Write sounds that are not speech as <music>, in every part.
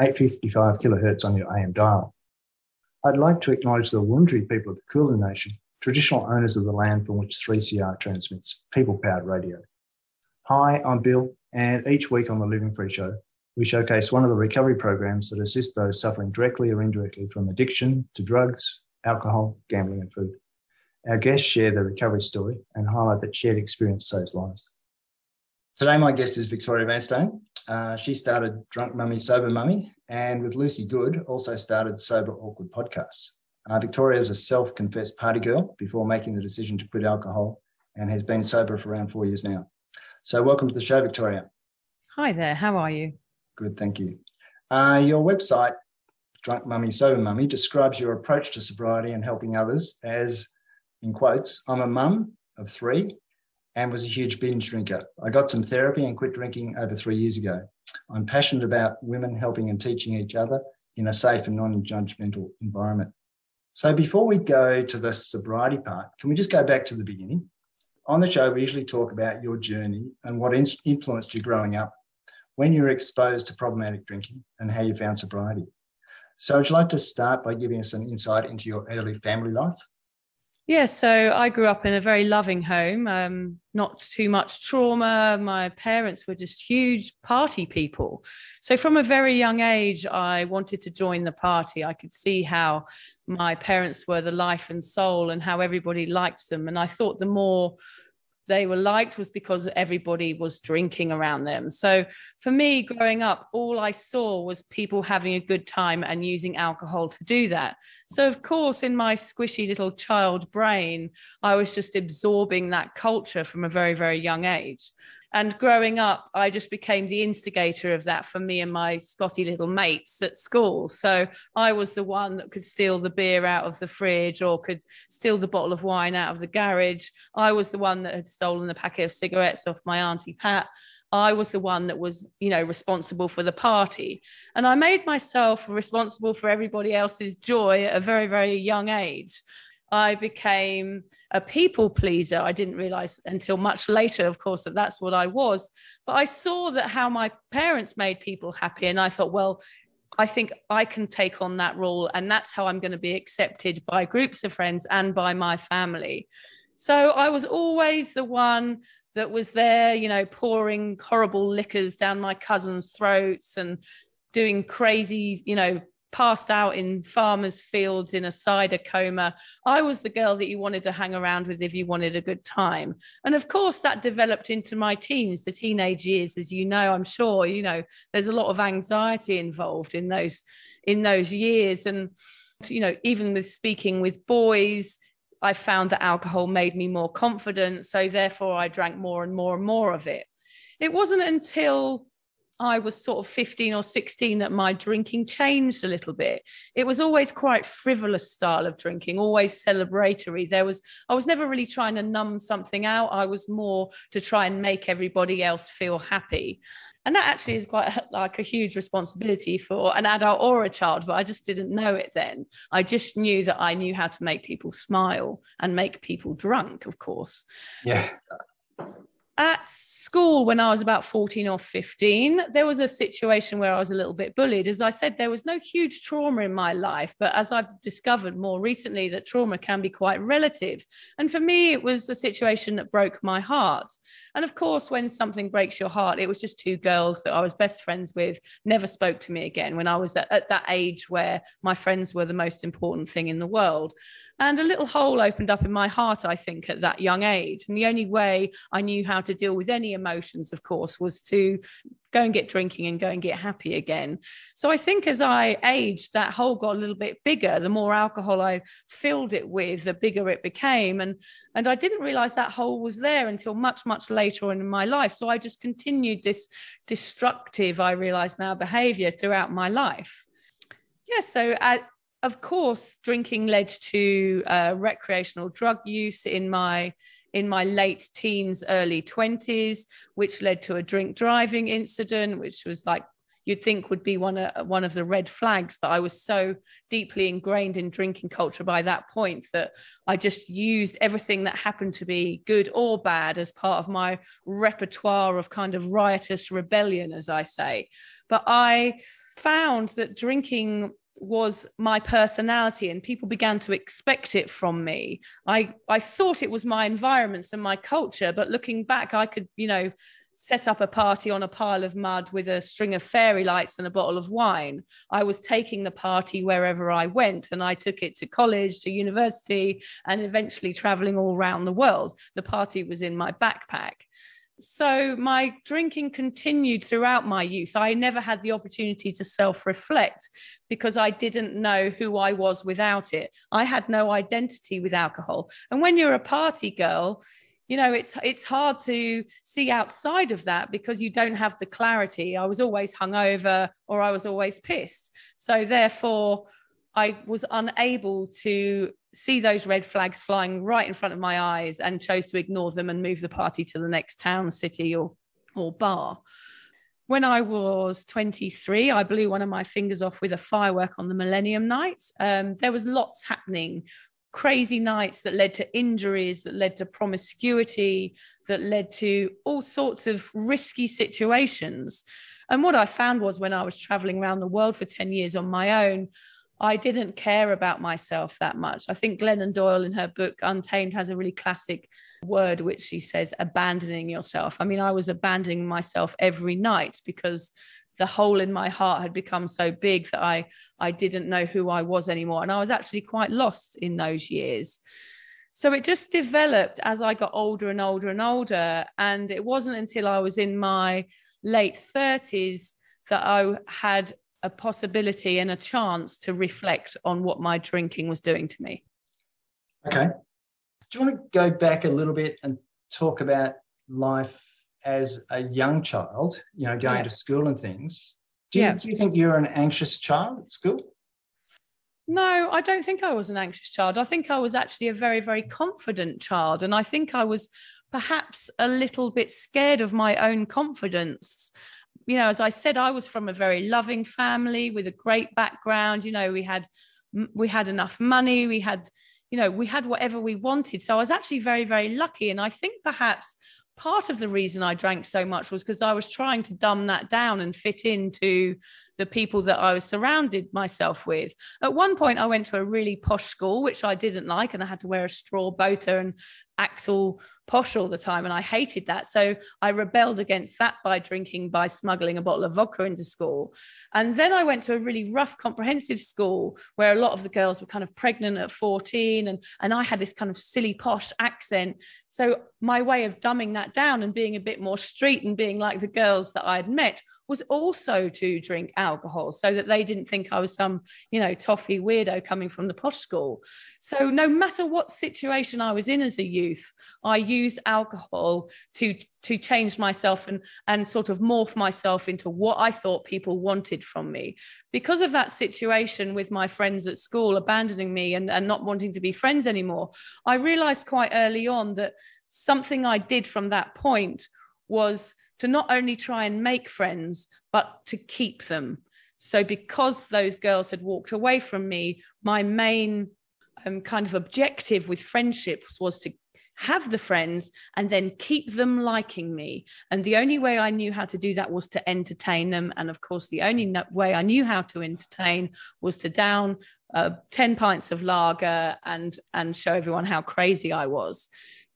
855 kilohertz on your AM dial. I'd like to acknowledge the Wurundjeri people of the Kulin Nation, traditional owners of the land from which 3CR transmits people-powered radio. Hi, I'm Bill, and each week on the Living Free Show, we showcase one of the recovery programs that assist those suffering directly or indirectly from addiction to drugs, alcohol, gambling, and food. Our guests share their recovery story and highlight that shared experience saves lives. Today, my guest is Victoria Vanstone. Uh, she started Drunk Mummy, Sober Mummy, and with Lucy Good, also started Sober Awkward podcasts. Uh, Victoria is a self confessed party girl before making the decision to quit alcohol and has been sober for around four years now. So, welcome to the show, Victoria. Hi there, how are you? Good, thank you. Uh, your website, Drunk Mummy, Sober Mummy, describes your approach to sobriety and helping others as, in quotes, I'm a mum of three and was a huge binge drinker. I got some therapy and quit drinking over three years ago. I'm passionate about women helping and teaching each other in a safe and non judgmental environment. So, before we go to the sobriety part, can we just go back to the beginning? On the show, we usually talk about your journey and what in- influenced you growing up, when you were exposed to problematic drinking, and how you found sobriety. So, would you like to start by giving us an insight into your early family life? Yeah, so I grew up in a very loving home, um, not too much trauma. My parents were just huge party people. So from a very young age, I wanted to join the party. I could see how my parents were the life and soul and how everybody liked them. And I thought the more they were liked was because everybody was drinking around them. So for me, growing up, all I saw was people having a good time and using alcohol to do that. So, of course, in my squishy little child brain, I was just absorbing that culture from a very, very young age. And growing up, I just became the instigator of that for me and my spotty little mates at school. So I was the one that could steal the beer out of the fridge or could steal the bottle of wine out of the garage. I was the one that had stolen the packet of cigarettes off my auntie Pat. I was the one that was, you know, responsible for the party. And I made myself responsible for everybody else's joy at a very, very young age. I became a people pleaser. I didn't realize until much later, of course, that that's what I was. But I saw that how my parents made people happy. And I thought, well, I think I can take on that role. And that's how I'm going to be accepted by groups of friends and by my family. So I was always the one that was there, you know, pouring horrible liquors down my cousins' throats and doing crazy, you know, passed out in farmers' fields in a cider coma. I was the girl that you wanted to hang around with if you wanted a good time. And of course, that developed into my teens, the teenage years, as you know, I'm sure, you know, there's a lot of anxiety involved in those in those years. And, you know, even with speaking with boys, I found that alcohol made me more confident. So therefore I drank more and more and more of it. It wasn't until I was sort of 15 or 16 that my drinking changed a little bit. It was always quite frivolous style of drinking, always celebratory. There was I was never really trying to numb something out. I was more to try and make everybody else feel happy. And that actually is quite <laughs> like a huge responsibility for an adult or a child, but I just didn't know it then. I just knew that I knew how to make people smile and make people drunk, of course. Yeah at school when I was about 14 or 15, there was a situation where I was a little bit bullied. As I said, there was no huge trauma in my life, but as I've discovered more recently, that trauma can be quite relative. And for me, it was a situation that broke my heart. And of course, when something breaks your heart, it was just two girls that I was best friends with, never spoke to me again when I was at, at that age where my friends were the most important thing in the world. And a little hole opened up in my heart, I think, at that young age. And the only way I knew how to deal with any emotions, of course, was to go and get drinking and go and get happy again. So I think as I aged, that hole got a little bit bigger. The more alcohol I filled it with, the bigger it became. And and I didn't realize that hole was there until much, much later in my life. So I just continued this destructive, I realize now, behavior throughout my life. Yeah, so of course, drinking led to uh, recreational drug use in my in my late teens, early 20s, which led to a drink driving incident, which was like you'd think would be one of one of the red flags but i was so deeply ingrained in drinking culture by that point that i just used everything that happened to be good or bad as part of my repertoire of kind of riotous rebellion as i say. But i found that drinking was my personality and people began to expect it from me. I i thought it was my environments and my culture but looking back i could you know set up a party on a pile of mud with a string of fairy lights and a bottle of wine. I was taking the party wherever i went and i took it to college to university and eventually traveling all around the world. The party was in my backpack so my drinking continued throughout my youth. I never had the opportunity to self reflect because I didn't know who I was without it. I had no identity with alcohol. And when you're a party girl, you know it's it's hard to see outside of that because you don't have the clarity i was always hungover or i was always pissed so therefore I was unable to see those red flags flying right in front of my eyes and chose to ignore them and move the party to the next town, city, or, or bar. When I was 23, I blew one of my fingers off with a firework on the Millennium Night. Um, there was lots happening crazy nights that led to injuries, that led to promiscuity, that led to all sorts of risky situations. And what I found was when I was traveling around the world for 10 years on my own, I didn't care about myself that much. I think Glennon Doyle in her book Untamed has a really classic word which she says abandoning yourself. I mean, I was abandoning myself every night because the hole in my heart had become so big that I I didn't know who I was anymore and I was actually quite lost in those years. So it just developed as I got older and older and older and it wasn't until I was in my late 30s that I had a possibility and a chance to reflect on what my drinking was doing to me. Okay. Do you want to go back a little bit and talk about life as a young child, you know, going yeah. to school and things? Do you, yeah. do you think you're an anxious child at school? No, I don't think I was an anxious child. I think I was actually a very, very confident child. And I think I was perhaps a little bit scared of my own confidence you know, as I said, I was from a very loving family with a great background. You know, we had we had enough money, we had, you know, we had whatever we wanted. So I was actually very, very lucky. And I think perhaps part of the reason I drank so much was because I was trying to dumb that down and fit into the people that I was surrounded myself with. At one point, I went to a really posh school, which I didn't like, and I had to wear a straw boater and act all posh all the time, and I hated that. So I rebelled against that by drinking, by smuggling a bottle of vodka into school. And then I went to a really rough comprehensive school where a lot of the girls were kind of pregnant at 14, and, and I had this kind of silly posh accent. So my way of dumbing that down and being a bit more street and being like the girls that I'd met was also to drink alcohol so that they didn't think I was some, you know, toffee weirdo coming from the posh school. So no matter what situation I was in as a youth, I used alcohol to to change myself and and sort of morph myself into what I thought people wanted from me. Because of that situation with my friends at school abandoning me and, and not wanting to be friends anymore, I realized quite early on that something I did from that point was to not only try and make friends, but to keep them. So, because those girls had walked away from me, my main um, kind of objective with friendships was to have the friends and then keep them liking me. And the only way I knew how to do that was to entertain them. And of course, the only no- way I knew how to entertain was to down uh, 10 pints of lager and, and show everyone how crazy I was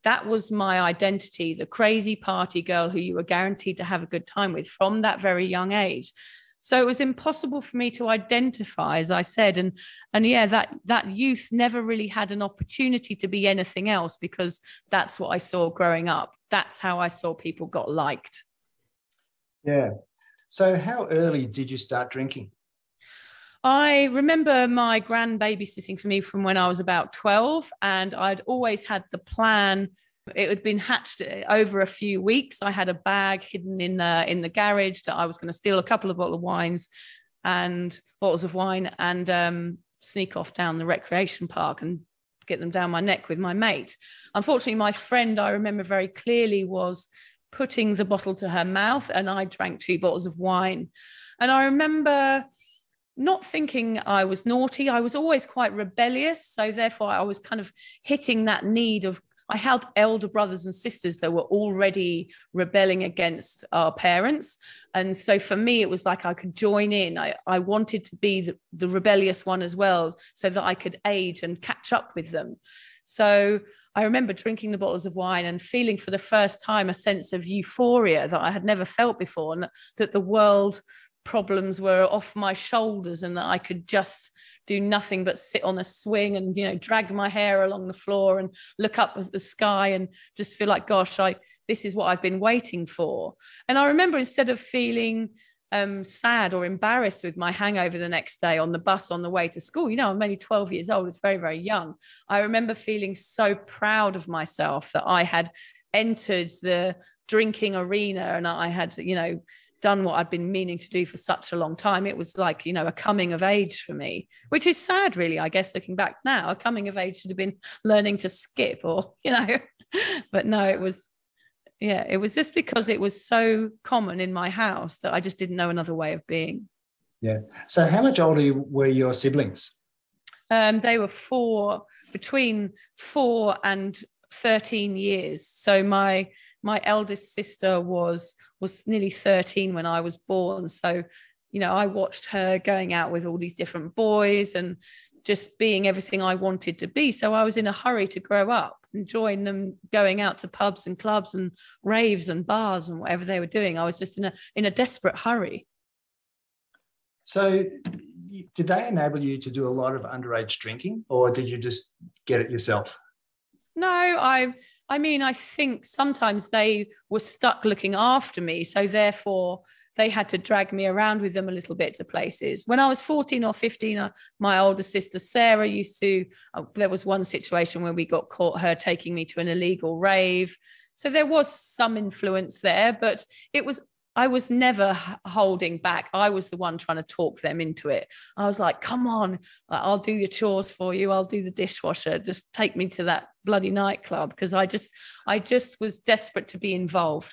that was my identity, the crazy party girl who you were guaranteed to have a good time with from that very young age. So it was impossible for me to identify, as I said, and and yeah, that that youth never really had an opportunity to be anything else because that's what I saw growing up. That's how I saw people got liked. Yeah. So how early did you start drinking? I remember my grand babysitting for me from when I was about 12, and I'd always had the plan it had been hatched over a few weeks. I had a bag hidden in the in the garage that I was going to steal a couple of bottles of wines and bottles of wine and um, sneak off down the recreation park and get them down my neck with my mate. Unfortunately, my friend I remember very clearly was putting the bottle to her mouth and I drank two bottles of wine. And I remember not thinking I was naughty. I was always quite rebellious. So therefore I was kind of hitting that need of I had elder brothers and sisters that were already rebelling against our parents. And so for me, it was like I could join in. I, I wanted to be the, the rebellious one as well so that I could age and catch up with them. So I remember drinking the bottles of wine and feeling for the first time a sense of euphoria that I had never felt before, and that the world problems were off my shoulders and that I could just do nothing but sit on a swing and you know drag my hair along the floor and look up at the sky and just feel like gosh I this is what I've been waiting for and I remember instead of feeling um, sad or embarrassed with my hangover the next day on the bus on the way to school. You know, I'm only 12 years old, it's very, very young. I remember feeling so proud of myself that I had entered the drinking arena and I had, you know, done what I'd been meaning to do for such a long time. It was like, you know, a coming of age for me, which is sad, really, I guess, looking back now. A coming of age should have been learning to skip or, <laughs> you know, but no, it was, yeah, it was just because it was so common in my house that I just didn't know another way of being. Yeah. So, how much older were your siblings? Um, they were four, between four and 13 years. So, my my eldest sister was was nearly 13 when I was born. So, you know, I watched her going out with all these different boys and just being everything I wanted to be. So I was in a hurry to grow up and join them going out to pubs and clubs and raves and bars and whatever they were doing. I was just in a in a desperate hurry. So did they enable you to do a lot of underage drinking or did you just get it yourself? No, I I mean, I think sometimes they were stuck looking after me, so therefore they had to drag me around with them a little bit to places. When I was 14 or 15, uh, my older sister Sarah used to. Uh, there was one situation where we got caught her taking me to an illegal rave. So there was some influence there, but it was I was never holding back. I was the one trying to talk them into it. I was like, come on, I'll do your chores for you. I'll do the dishwasher. Just take me to that bloody nightclub because I just, I just was desperate to be involved.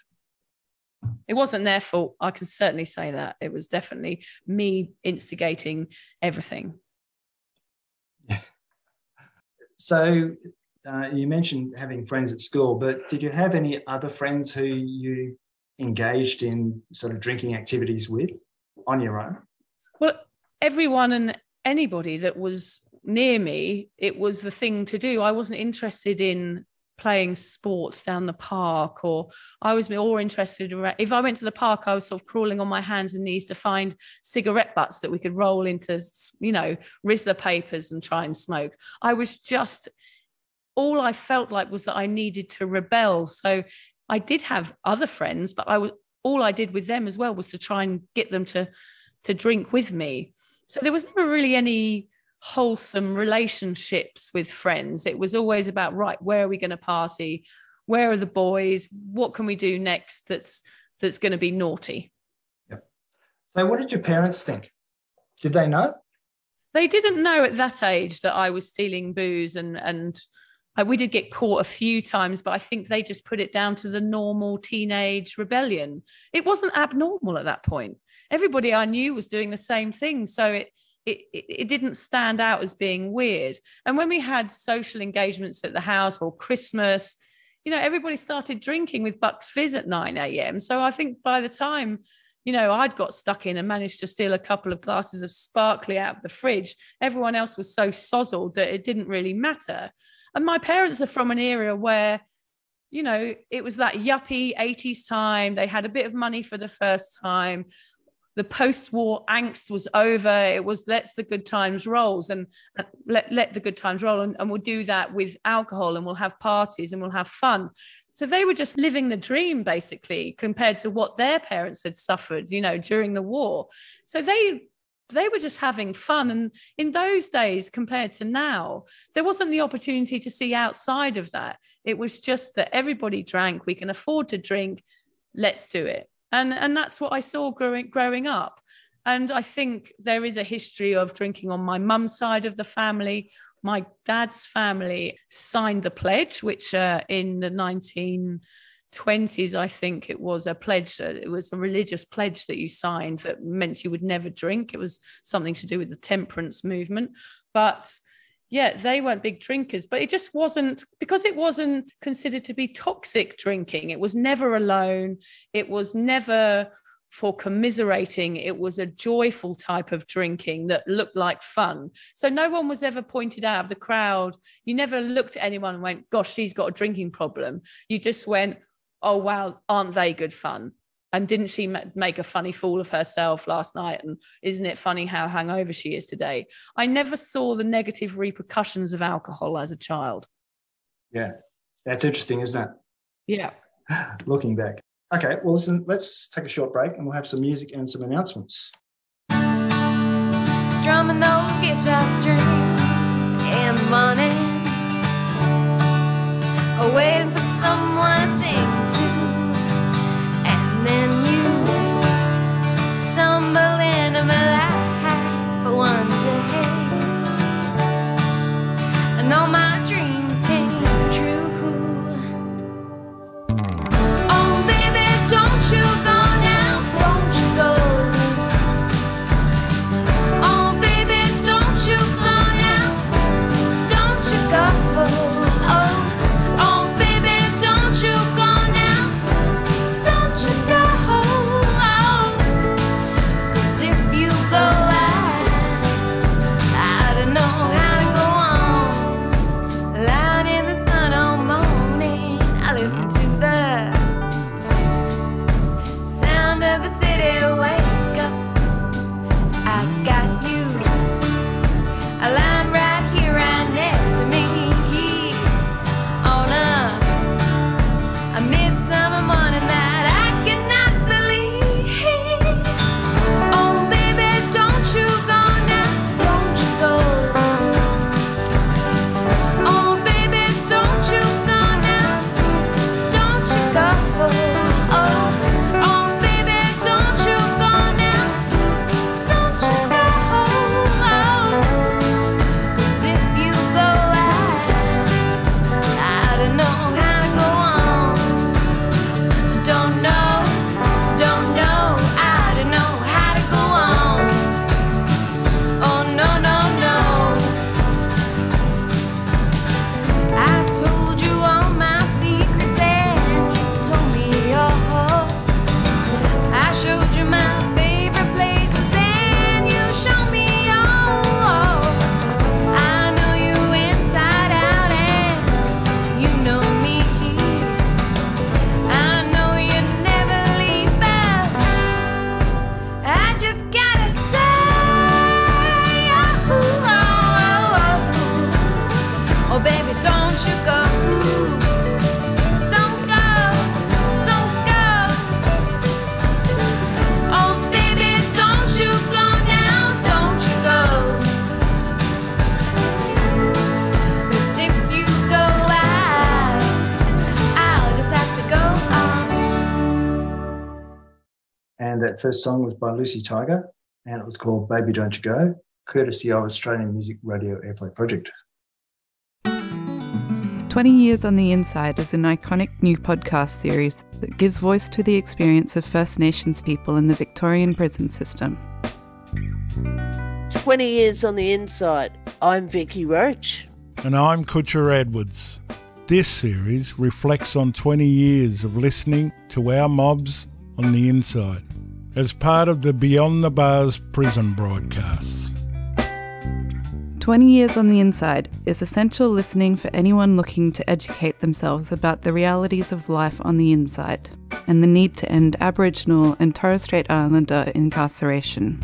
It wasn't their fault. I can certainly say that. It was definitely me instigating everything. Yeah. <laughs> So uh, you mentioned having friends at school, but did you have any other friends who you engaged in sort of drinking activities with on your own? Well, everyone and anybody that was near me, it was the thing to do. I wasn't interested in playing sports down the park or I was more interested if I went to the park I was sort of crawling on my hands and knees to find cigarette butts that we could roll into you know Rizla papers and try and smoke I was just all I felt like was that I needed to rebel so I did have other friends, but I was all I did with them as well was to try and get them to to drink with me. So there was never really any wholesome relationships with friends. It was always about right, where are we going to party? Where are the boys? What can we do next that's that's going to be naughty? Yep. So what did your parents think? Did they know? They didn't know at that age that I was stealing booze and and we did get caught a few times, but I think they just put it down to the normal teenage rebellion. It wasn't abnormal at that point. Everybody I knew was doing the same thing, so it it, it didn't stand out as being weird. And when we had social engagements at the house or Christmas, you know, everybody started drinking with Bucks Fizz at 9 a.m. So I think by the time, you know, I'd got stuck in and managed to steal a couple of glasses of sparkly out of the fridge, everyone else was so sozzled that it didn't really matter. And my parents are from an era where, you know, it was that yuppie 80s time. They had a bit of money for the first time. the post-war angst was over. It was let's the good times rolls and, let let the good times roll, and, and we'll do that with alcohol, and we'll have parties, and we'll have fun. So they were just living the dream basically compared to what their parents had suffered, you know, during the war. So they they were just having fun. And in those days compared to now there wasn't the opportunity to see outside of that. It was just that everybody drank. We can afford to drink. Let's do it. And and that's what i saw growing growing up. And i think there is a history of drinking on my mum's side of the family. My dad's family signed the pledge which uh, in the 19 20s, I think it was a pledge, it was a religious pledge that you signed that meant you would never drink. It was something to do with the temperance movement. But yeah, they weren't big drinkers, but it just wasn't because it wasn't considered to be toxic drinking. It was never alone. It was never for commiserating. It was a joyful type of drinking that looked like fun. So no one was ever pointed out of the crowd. You never looked at anyone and went, gosh, she's got a drinking problem. You just went, oh wow, aren't they good fun? And didn't she make a funny fool of herself last night? And isn't it funny how hungover she is today? I never saw the negative repercussions of alcohol as a child. Yeah, that's interesting, isn't it? Yeah. <sighs> Looking back. Okay, well, listen, let's take a short break and we'll have some music and some announcements. Drumming those guitar strings in the morning, waiting first song was by Lucy Tiger and it was called Baby Don't You Go, courtesy of Australian Music Radio Airplay Project. 20 Years on the Inside is an iconic new podcast series that gives voice to the experience of First Nations people in the Victorian prison system. 20 Years on the Inside. I'm Vicky Roach. And I'm Kutcha Edwards. This series reflects on 20 years of listening to our mobs on the inside as part of the Beyond the Bars prison broadcasts. 20 Years on the Inside is essential listening for anyone looking to educate themselves about the realities of life on the inside and the need to end Aboriginal and Torres Strait Islander incarceration.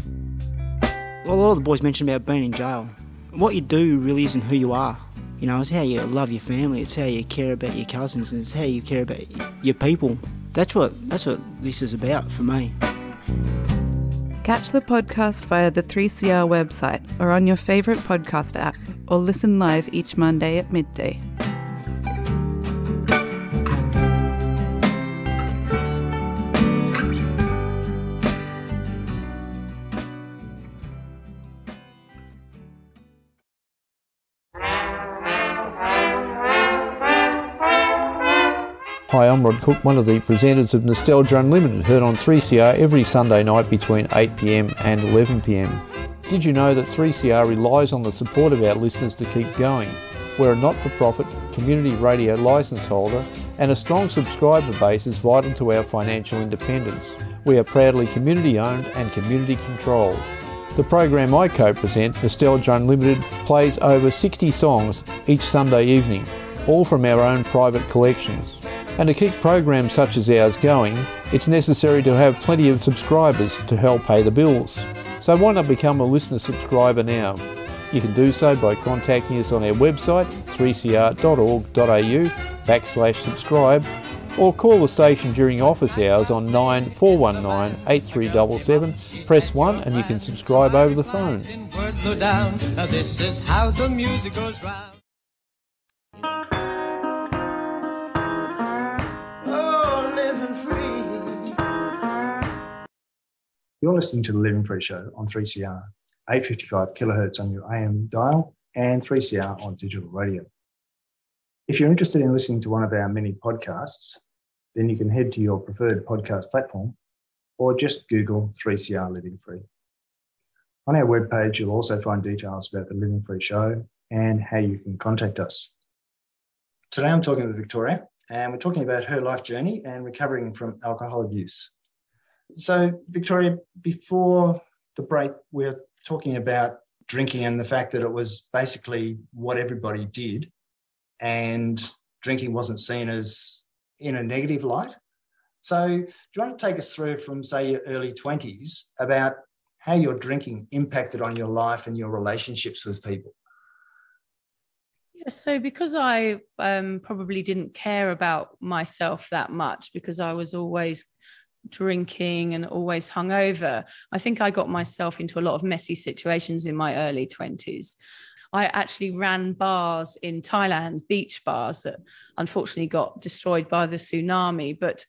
Well, a lot of the boys mentioned about being in jail. What you do really isn't who you are. You know, it's how you love your family, it's how you care about your cousins, and it's how you care about your people. That's what that's what this is about for me. Catch the podcast via the 3CR website or on your favourite podcast app, or listen live each Monday at midday. Hi, I'm Rod Cook, one of the presenters of Nostalgia Unlimited, heard on 3CR every Sunday night between 8pm and 11pm. Did you know that 3CR relies on the support of our listeners to keep going? We're a not-for-profit community radio licence holder and a strong subscriber base is vital to our financial independence. We are proudly community owned and community controlled. The program I co-present, Nostalgia Unlimited, plays over 60 songs each Sunday evening, all from our own private collections. And to keep programs such as ours going, it's necessary to have plenty of subscribers to help pay the bills. So why not become a listener subscriber now? You can do so by contacting us on our website 3cr.org.au backslash subscribe or call the station during office hours on 9419 8377. Press 1 and you can subscribe over the phone. You're listening to the Living Free Show on 3CR, 855 kilohertz on your AM dial and 3CR on digital radio. If you're interested in listening to one of our many podcasts, then you can head to your preferred podcast platform or just Google 3CR Living Free. On our webpage, you'll also find details about the Living Free Show and how you can contact us. Today I'm talking with Victoria and we're talking about her life journey and recovering from alcohol abuse. So, Victoria, before the break, we are talking about drinking and the fact that it was basically what everybody did, and drinking wasn't seen as in a negative light. So, do you want to take us through from, say, your early 20s about how your drinking impacted on your life and your relationships with people? Yeah, so because I um, probably didn't care about myself that much because I was always drinking and always hungover, I think I got myself into a lot of messy situations in my early 20s. I actually ran bars in Thailand, beach bars that unfortunately got destroyed by the tsunami. But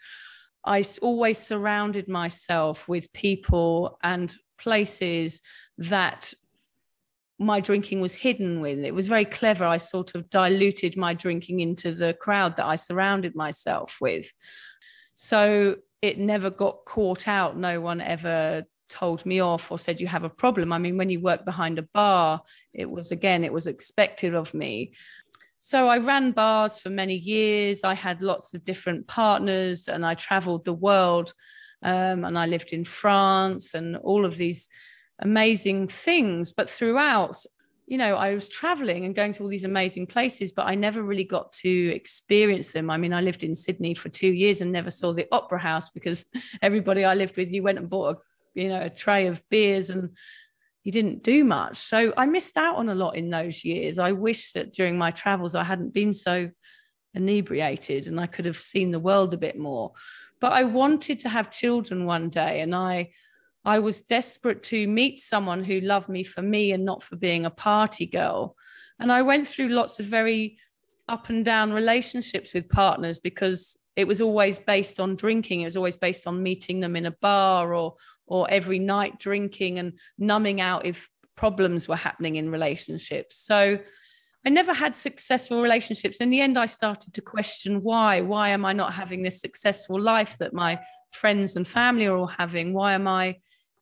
I always surrounded myself with people and places that my drinking was hidden with. It was very clever. I sort of diluted my drinking into the crowd that I surrounded myself with. So it never got caught out. No one ever told me off or said you have a problem. I mean, when you work behind a bar, it was again, it was expected of me. So I ran bars for many years. I had lots of different partners and I traveled the world um, and I lived in France and all of these amazing things. But throughout, you know, I was traveling and going to all these amazing places, but I never really got to experience them. I mean, I lived in Sydney for two years and never saw the Opera House because <laughs> everybody I lived with, you went and bought a, you know, a tray of beers and you didn't do much. So I missed out on a lot in those years. I wish that during my travels I hadn't been so inebriated and I could have seen the world a bit more. But I wanted to have children one day and I I was desperate to meet someone who loved me for me and not for being a party girl. And I went through lots of very up and down relationships with partners because it was always based on drinking. It was always based on meeting them in a bar or or every night drinking and numbing out if problems were happening in relationships. So I never had successful relationships. In the end, I started to question why. Why am I not having this successful life that my friends and family are all having? Why am I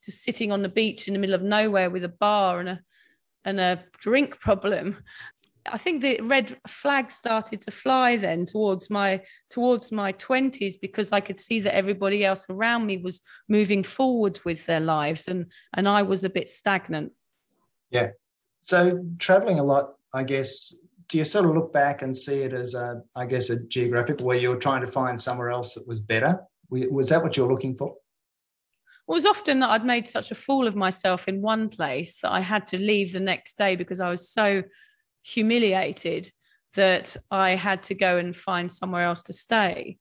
just sitting on the beach in the middle of nowhere with a bar and a and a drink problem. I think the red flag started to fly then towards my towards my 20s because I could see that everybody else around me was moving forward with their lives and and I was a bit stagnant. Yeah. So traveling a lot, I guess, do you sort of look back and see it as a, I guess, a geographic where you were trying to find somewhere else that was better? Was that what you're looking for? It was often that I'd made such a fool of myself in one place that I had to leave the next day because I was so humiliated that I had to go and find somewhere else to stay.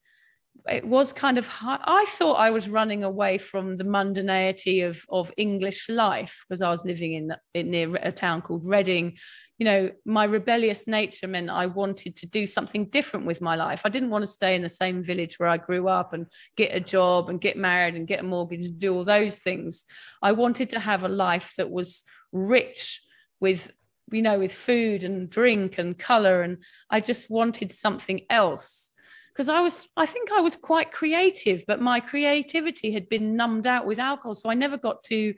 It was kind of I thought I was running away from the mundanity of of English life because I was living in, in near a town called Reading. You know, my rebellious nature meant I wanted to do something different with my life. I didn't want to stay in the same village where I grew up and get a job and get married and get a mortgage and do all those things. I wanted to have a life that was rich with you know, with food and drink and color. And I just wanted something else because I was, I think I was quite creative, but my creativity had been numbed out with alcohol. So I never got to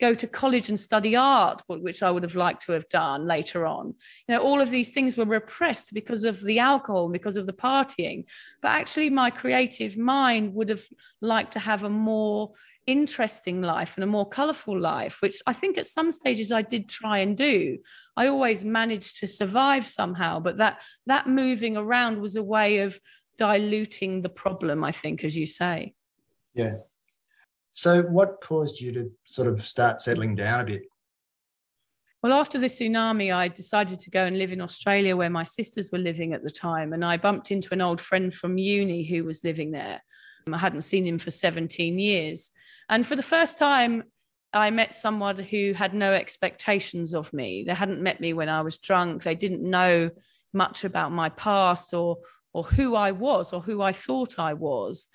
go to college and study art, which I would have liked to have done later on. You know, all of these things were repressed because of the alcohol, because of the partying. But actually, my creative mind would have liked to have a more interesting life and a more colourful life, which I think at some stages I did try and do. I always managed to survive somehow, but that that moving around was a way of diluting the problem, I think, as you say. Yeah. So what caused you to sort of start settling down a bit? Well, after the tsunami, I decided to go and live in Australia where my sisters were living at the time. And I bumped into an old friend from uni who was living there. I hadn't seen him for 17 years. And for the first time, I met someone who had no expectations of me. They hadn't met me when I was drunk. They didn't know much about my past or or who I was or who I thought I was.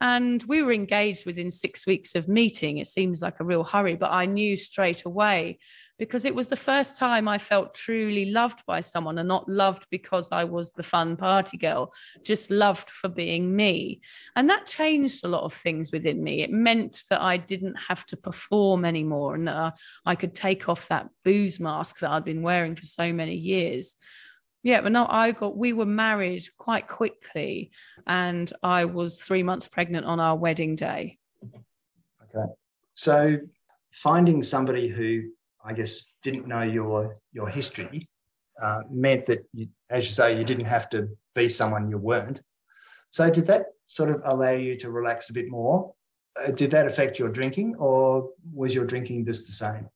And we were engaged within six weeks of meeting. It seems like a real hurry, but I knew straight away because it was the first time I felt truly loved by someone and not loved because I was the fun party girl, just loved for being me. And that changed a lot of things within me. It meant that I didn't have to perform anymore and that I could take off that booze mask that I'd been wearing for so many years. Yeah, but no, I got, we were married quite quickly and I was three months pregnant on our wedding day. Okay. So finding somebody who I guess, didn't know your your history uh, meant that, you, as you say, you didn't have to be someone you weren't. So did that sort of allow you to relax a bit more? Uh, did that affect your drinking, or was your drinking just the same?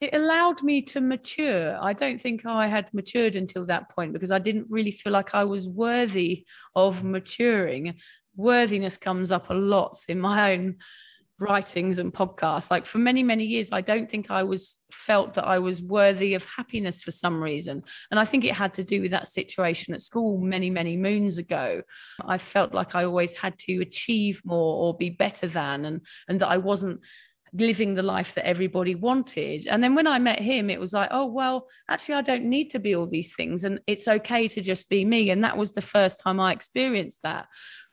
It allowed me to mature. I don't think I had matured until that point because I didn't really feel like I was worthy of maturing. Worthiness comes up a lot in my own writings and podcasts like for many many years i don't think i was felt that i was worthy of happiness for some reason and i think it had to do with that situation at school many many moons ago i felt like i always had to achieve more or be better than and and that i wasn't living the life that everybody wanted. And then when I met him, it was like, oh, well, actually, I don't need to be all these things. And it's okay to just be me. And that was the first time I experienced that.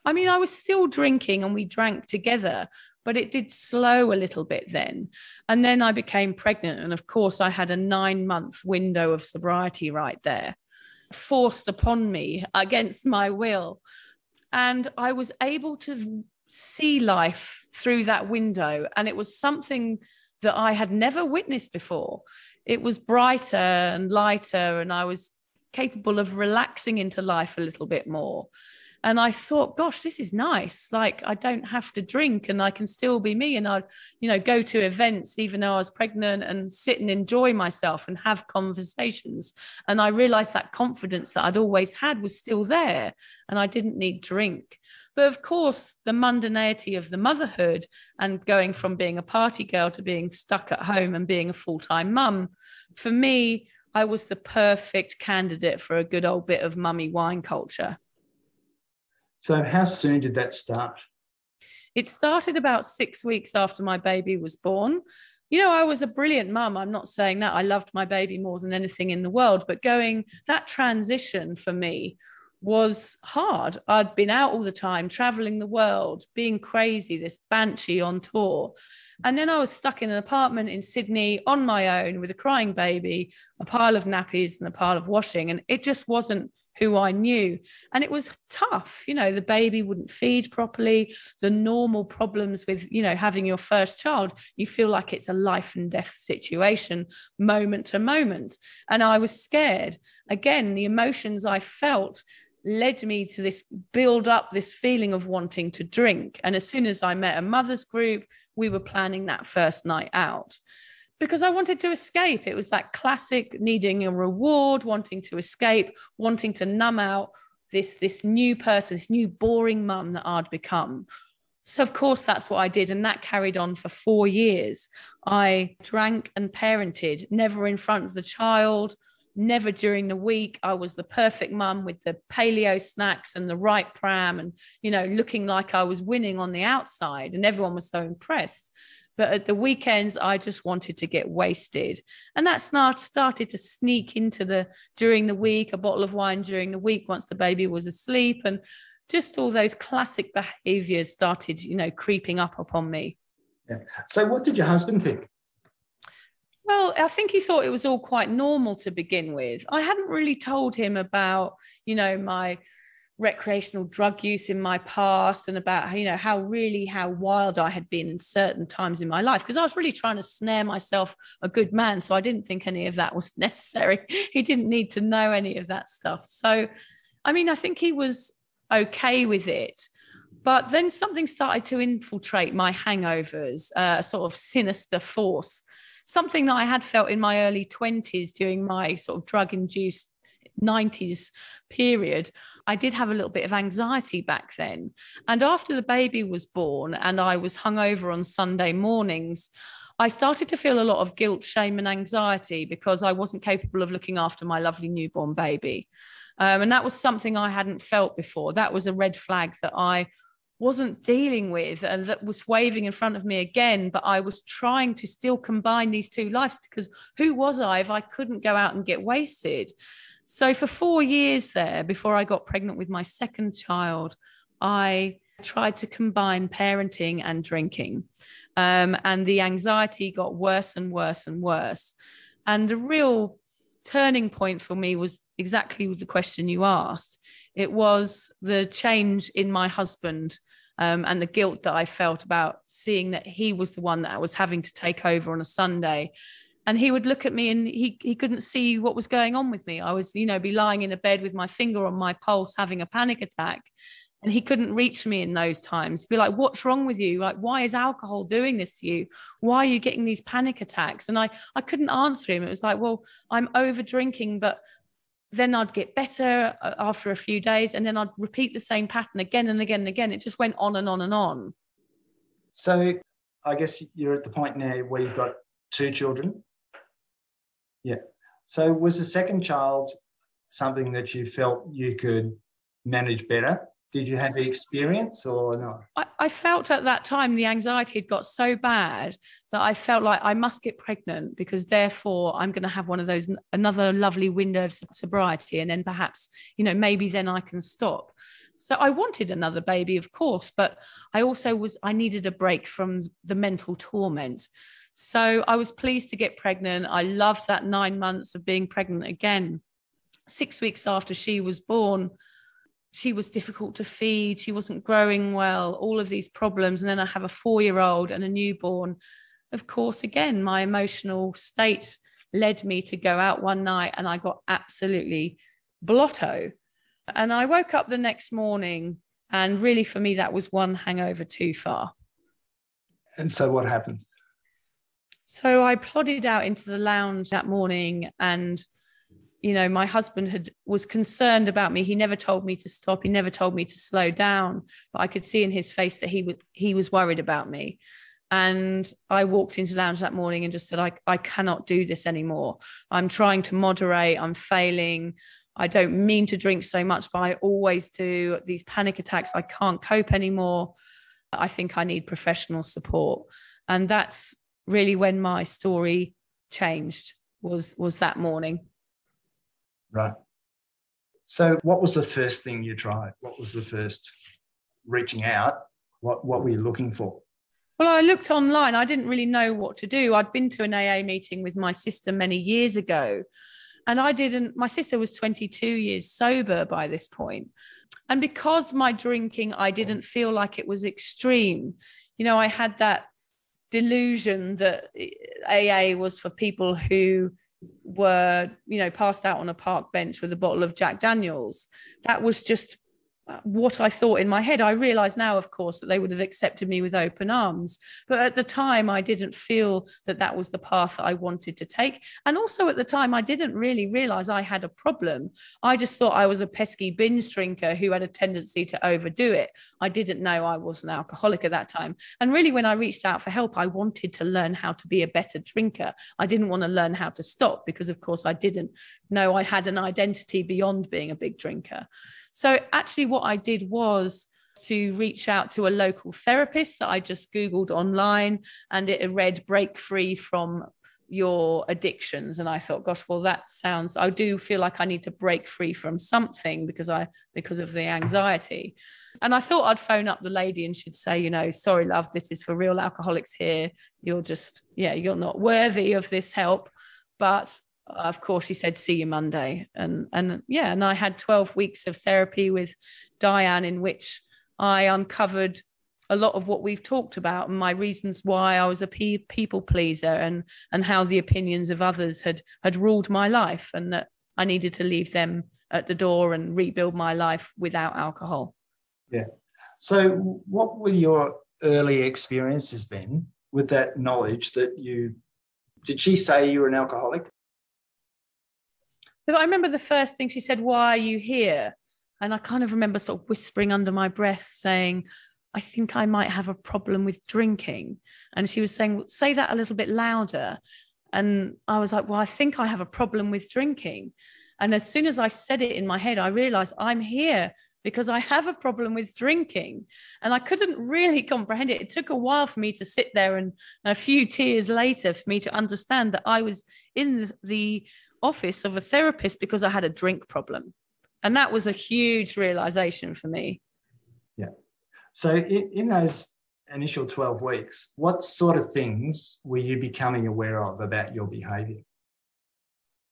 I mean, I was still drinking and we drank together, but it did slow a little bit then. And then I became pregnant. And of course, I had a nine month window of sobriety right there, forced upon me against my will. And I was able to see life through that window. And it was something that I had never witnessed before. It was brighter and lighter, and I was capable of relaxing into life a little bit more and I thought, gosh, this is nice. Like I don't have to drink and I can still be me. And I'd, you know, go to events even though I was pregnant and sit and enjoy myself and have conversations. And I realized that confidence that I'd always had was still there and I didn't need drink. But of course, the mundanity of the motherhood and going from being a party girl to being stuck at home and being a full time mum, for me, I was the perfect candidate for a good old bit of mummy wine culture. So, how soon did that start? It started about six weeks after my baby was born. You know, I was a brilliant mum. I'm not saying that. I loved my baby more than anything in the world. But going, that transition for me was hard. I'd been out all the time, traveling the world, being crazy, this banshee on tour. And then I was stuck in an apartment in Sydney on my own with a crying baby, a pile of nappies, and a pile of washing. And it just wasn't who I knew. And it was tough. You know, the baby wouldn't feed properly, the normal problems with, you know, having your first child, you feel like it's a life and death situation moment to moment. And I was scared. Again, the emotions I felt led me to this build up this feeling of wanting to drink. And as soon as I met a mother's group, we were planning that first night out because I wanted to escape. It was that classic needing a reward, wanting to escape, wanting to numb out this this new person, this new boring mum that I'd become. So of course that's what I did and that carried on for 4 years. I drank and parented, never in front of the child, never during the week. I was the perfect mum with the paleo snacks and the right pram and you know looking like I was winning on the outside and everyone was so impressed. But at the weekends, I just wanted to get wasted. And that started to sneak into the during the week, a bottle of wine during the week once the baby was asleep. And just all those classic behaviors started, you know, creeping up upon me. Yeah. So what did your husband think? Well, I think he thought it was all quite normal to begin with. I hadn't really told him about, you know, my recreational drug use in my past and about you know how really how wild I had been in certain times in my life because I was really trying to snare myself a good man so I didn't think any of that was <laughs> necessary. He didn't need to know any of that stuff. So I mean I think he was okay with it but then something started to infiltrate my hangovers uh, a sort of sinister force. Something that I had felt in my early 20s during my sort of drug induced 90s period, I did have a little bit of anxiety back then. And after the baby was born and I was hungover on Sunday mornings, I started to feel a lot of guilt, shame, and anxiety because I wasn't capable of looking after my lovely newborn baby. Um, and that was something I hadn't felt before. That was a red flag that I wasn't dealing with and that was waving in front of me again. But I was trying to still combine these two lives because who was I if I couldn't go out and get wasted? So for four years there, before I got pregnant with my second child, I tried to combine parenting and drinking. Um, and the anxiety got worse and worse and worse. And the real turning point for me was exactly the question you asked. It was the change in my husband um, and the guilt that I felt about seeing that he was the one that I was having to take over on a Sunday and he would look at me and he, he couldn't see what was going on with me. I was, you know, be lying in a bed with my finger on my pulse having a panic attack. And he couldn't reach me in those times. He'd be like, What's wrong with you? Like, why is alcohol doing this to you? Why are you getting these panic attacks? And I, I couldn't answer him. It was like, Well, I'm over drinking, but then I'd get better uh, after a few days, and then I'd repeat the same pattern again and again and again. It just went on and on and on. So I guess you're at the point now where you've got two children. Yeah. So was the second child something that you felt you could manage better? Did you have the experience or not? I, I, felt at that time the anxiety had got so bad that I felt like I must get pregnant because therefore I'm going to have one of those another lovely window of sobriety and then perhaps you know maybe then I can stop. So I wanted another baby, of course, but I also was I needed a break from the mental torment. So I was pleased to get pregnant. I loved that nine months of being pregnant again. Six weeks after she was born, she was difficult to feed. She wasn't growing well, all of these problems. And then I have a four year old and a newborn. Of course, again, my emotional state led me to go out one night and I got absolutely blotto. And I woke up the next morning, and really for me, that was one hangover too far. And so what happened? So I plodded out into the lounge that morning and you know my husband had was concerned about me. He never told me to stop. He never told me to slow down but i could see in his face that he was he was worried about me. And i walked into the lounge that morning and just said I, I cannot do this anymore. I'm trying to moderate. I'm failing. I don't mean to drink so much but i always do. These panic attacks i can't cope anymore. I think i need professional support. And that's really when my story changed was was that morning. Right. So what was the first thing you tried? What was the first reaching out? What what were you looking for? Well, I looked online. I didn't really know what to do. I'd been to an AA meeting with my sister many years ago. And I didn't, my sister was 22 years sober by this point. And because my drinking, I didn't feel like it was extreme. You know, I had that delusion that AA was for people who were, you know, passed out on a park bench with a bottle of Jack Daniels. That was just what I thought in my head. I realize now, of course, that they would have accepted me with open arms. But at the time, I didn't feel that that was the path that I wanted to take. And also at the time, I didn't really realize I had a problem. I just thought I was a pesky binge drinker who had a tendency to overdo it. I didn't know I was an alcoholic at that time. And really, when I reached out for help, I wanted to learn how to be a better drinker. I didn't want to learn how to stop because, of course, I didn't know I had an identity beyond being a big drinker. So actually, what I did was to reach out to a local therapist that I just Googled online and it read break free from your addictions. And I thought gosh well that sounds I do feel like I need to break free from something because I because of the anxiety. And I thought I'd phone up the lady and she'd say you know sorry love this is for real alcoholics here. You're just yeah you're not worthy of this help. But of course she said see you monday. And and yeah and i had 12 weeks of therapy with diane in which i uncovered a lot of what we've talked about and my reasons why i was a pe- people pleaser and and how the opinions of others had had ruled my life and that i needed to leave them at the door and rebuild my life without alcohol. Yeah. So what were your early experiences then with that knowledge that you did she say you were an alcoholic I remember the first thing she said, Why are you here? And I kind of remember sort of whispering under my breath saying, I think I might have a problem with drinking. And she was saying, Say that a little bit louder. And I was like, Well, I think I have a problem with drinking. And as soon as I said it in my head, I realized I'm here because I have a problem with drinking. And I couldn't really comprehend it. It took a while for me to sit there and a few tears later for me to understand that I was in the office of a therapist because I had a drink problem. And that was a huge realization for me. Yeah. So in, in those initial 12 weeks, what sort of things were you becoming aware of about your behavior?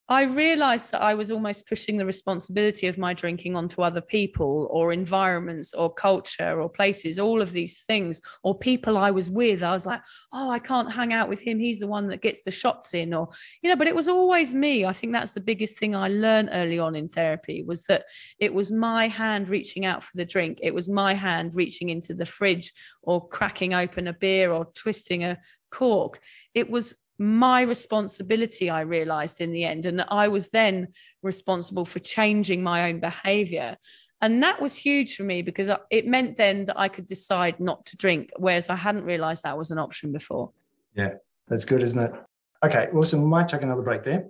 I realized that I was almost pushing the responsibility of my drinking onto other people or environments or culture or places, all of these things, or people I was with. I was like, oh, I can't hang out with him. He's the one that gets the shots in, or, you know, but it was always me. I think that's the biggest thing I learned early on in therapy was that it was my hand reaching out for the drink. It was my hand reaching into the fridge or cracking open a beer or twisting a cork. It was my responsibility, I realized in the end, and that I was then responsible for changing my own behavior. And that was huge for me because it meant then that I could decide not to drink, whereas I hadn't realized that was an option before. Yeah, that's good, isn't it? Okay, awesome. We might take another break there.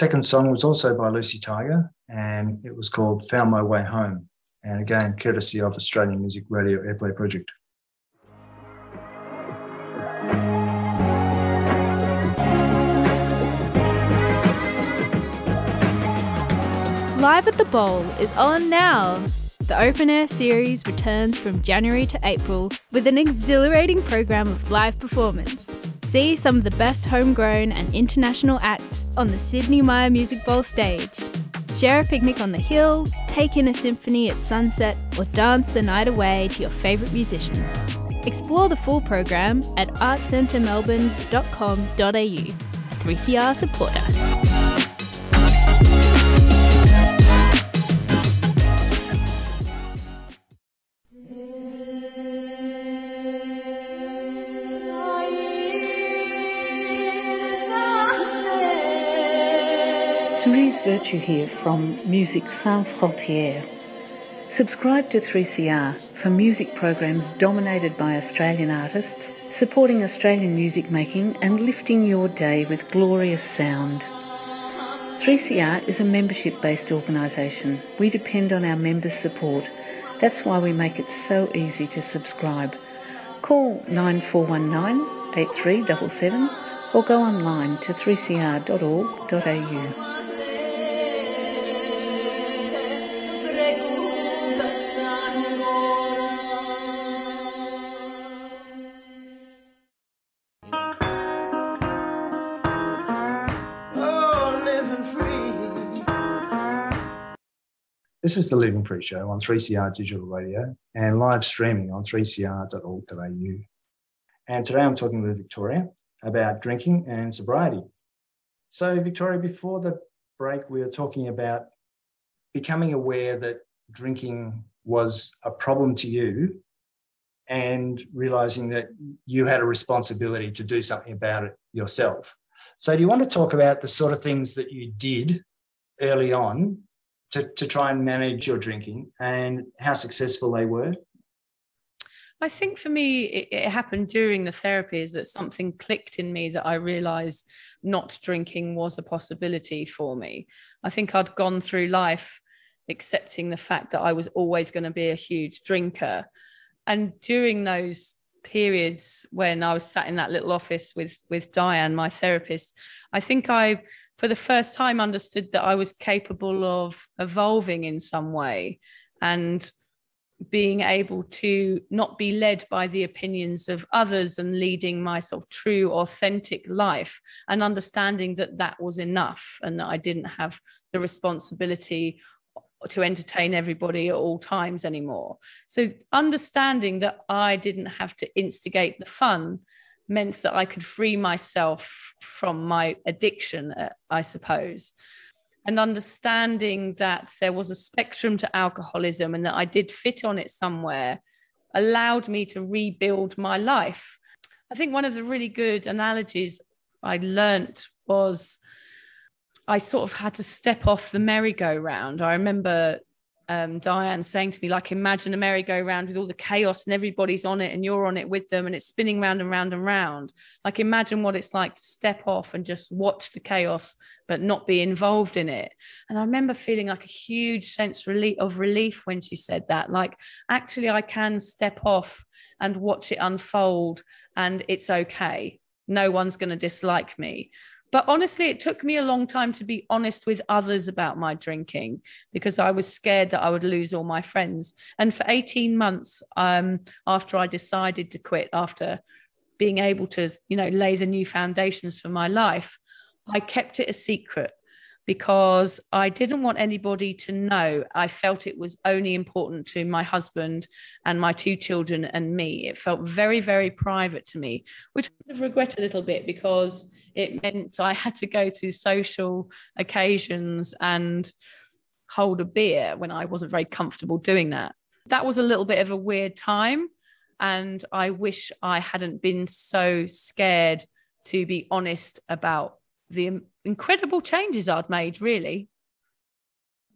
Second song was also by Lucy Tiger, and it was called Found My Way Home. And again, courtesy of Australian Music Radio Airplay Project. Live at the Bowl is on now. The open air series returns from January to April with an exhilarating program of live performance. See some of the best homegrown and international acts on the Sydney Myer Music Bowl stage. Share a picnic on the hill, take in a symphony at sunset, or dance the night away to your favourite musicians. Explore the full program at artscentremelbourne.com.au, a 3CR supporter. Therese Virtue here from Music Sans Frontières. Subscribe to 3CR for music programs dominated by Australian artists, supporting Australian music making and lifting your day with glorious sound. 3CR is a membership based organisation. We depend on our members' support. That's why we make it so easy to subscribe. Call 9419 8377 or go online to 3cr.org.au. This is the Living Free Show on 3CR Digital Radio and live streaming on 3cr.org.au. And today I'm talking with Victoria about drinking and sobriety. So, Victoria, before the break, we were talking about becoming aware that drinking was a problem to you and realizing that you had a responsibility to do something about it yourself. So, do you want to talk about the sort of things that you did early on to, to try and manage your drinking and how successful they were? I think for me, it, it, happened during the therapies that something clicked in me that I realized not drinking was a possibility for me. I think I'd gone through life accepting the fact that I was always going to be a huge drinker. And during those periods when I was sat in that little office with with Diane, my therapist, I think I for the first time understood that I was capable of evolving in some way and being able to not be led by the opinions of others and leading my sort of true authentic life and understanding that that was enough and that I didn't have the responsibility to entertain everybody at all times anymore. So understanding that I didn't have to instigate the fun meant that I could free myself from my addiction, uh, I suppose. And understanding that there was a spectrum to alcoholism and that I did fit on it somewhere allowed me to rebuild my life. I think one of the really good analogies I learnt was I sort of had to step off the merry-go-round. I remember um, Diane saying to me, like, imagine a merry-go-round with all the chaos and everybody's on it and you're on it with them and it's spinning round and round and round. Like, imagine what it's like to step off and just watch the chaos but not be involved in it. And I remember feeling like a huge sense of relief when she said that. Like, actually, I can step off and watch it unfold and it's okay. No one's going to dislike me. But honestly, it took me a long time to be honest with others about my drinking because I was scared that I would lose all my friends. And for 18 months um, after I decided to quit, after being able to, you know, lay the new foundations for my life, I kept it a secret because I didn't want anybody to know. I felt it was only important to my husband and my two children and me. It felt very, very private to me, which I regret a little bit because it meant I had to go to social occasions and hold a beer when I wasn't very comfortable doing that. That was a little bit of a weird time. And I wish I hadn't been so scared to be honest about the incredible changes I'd made, really.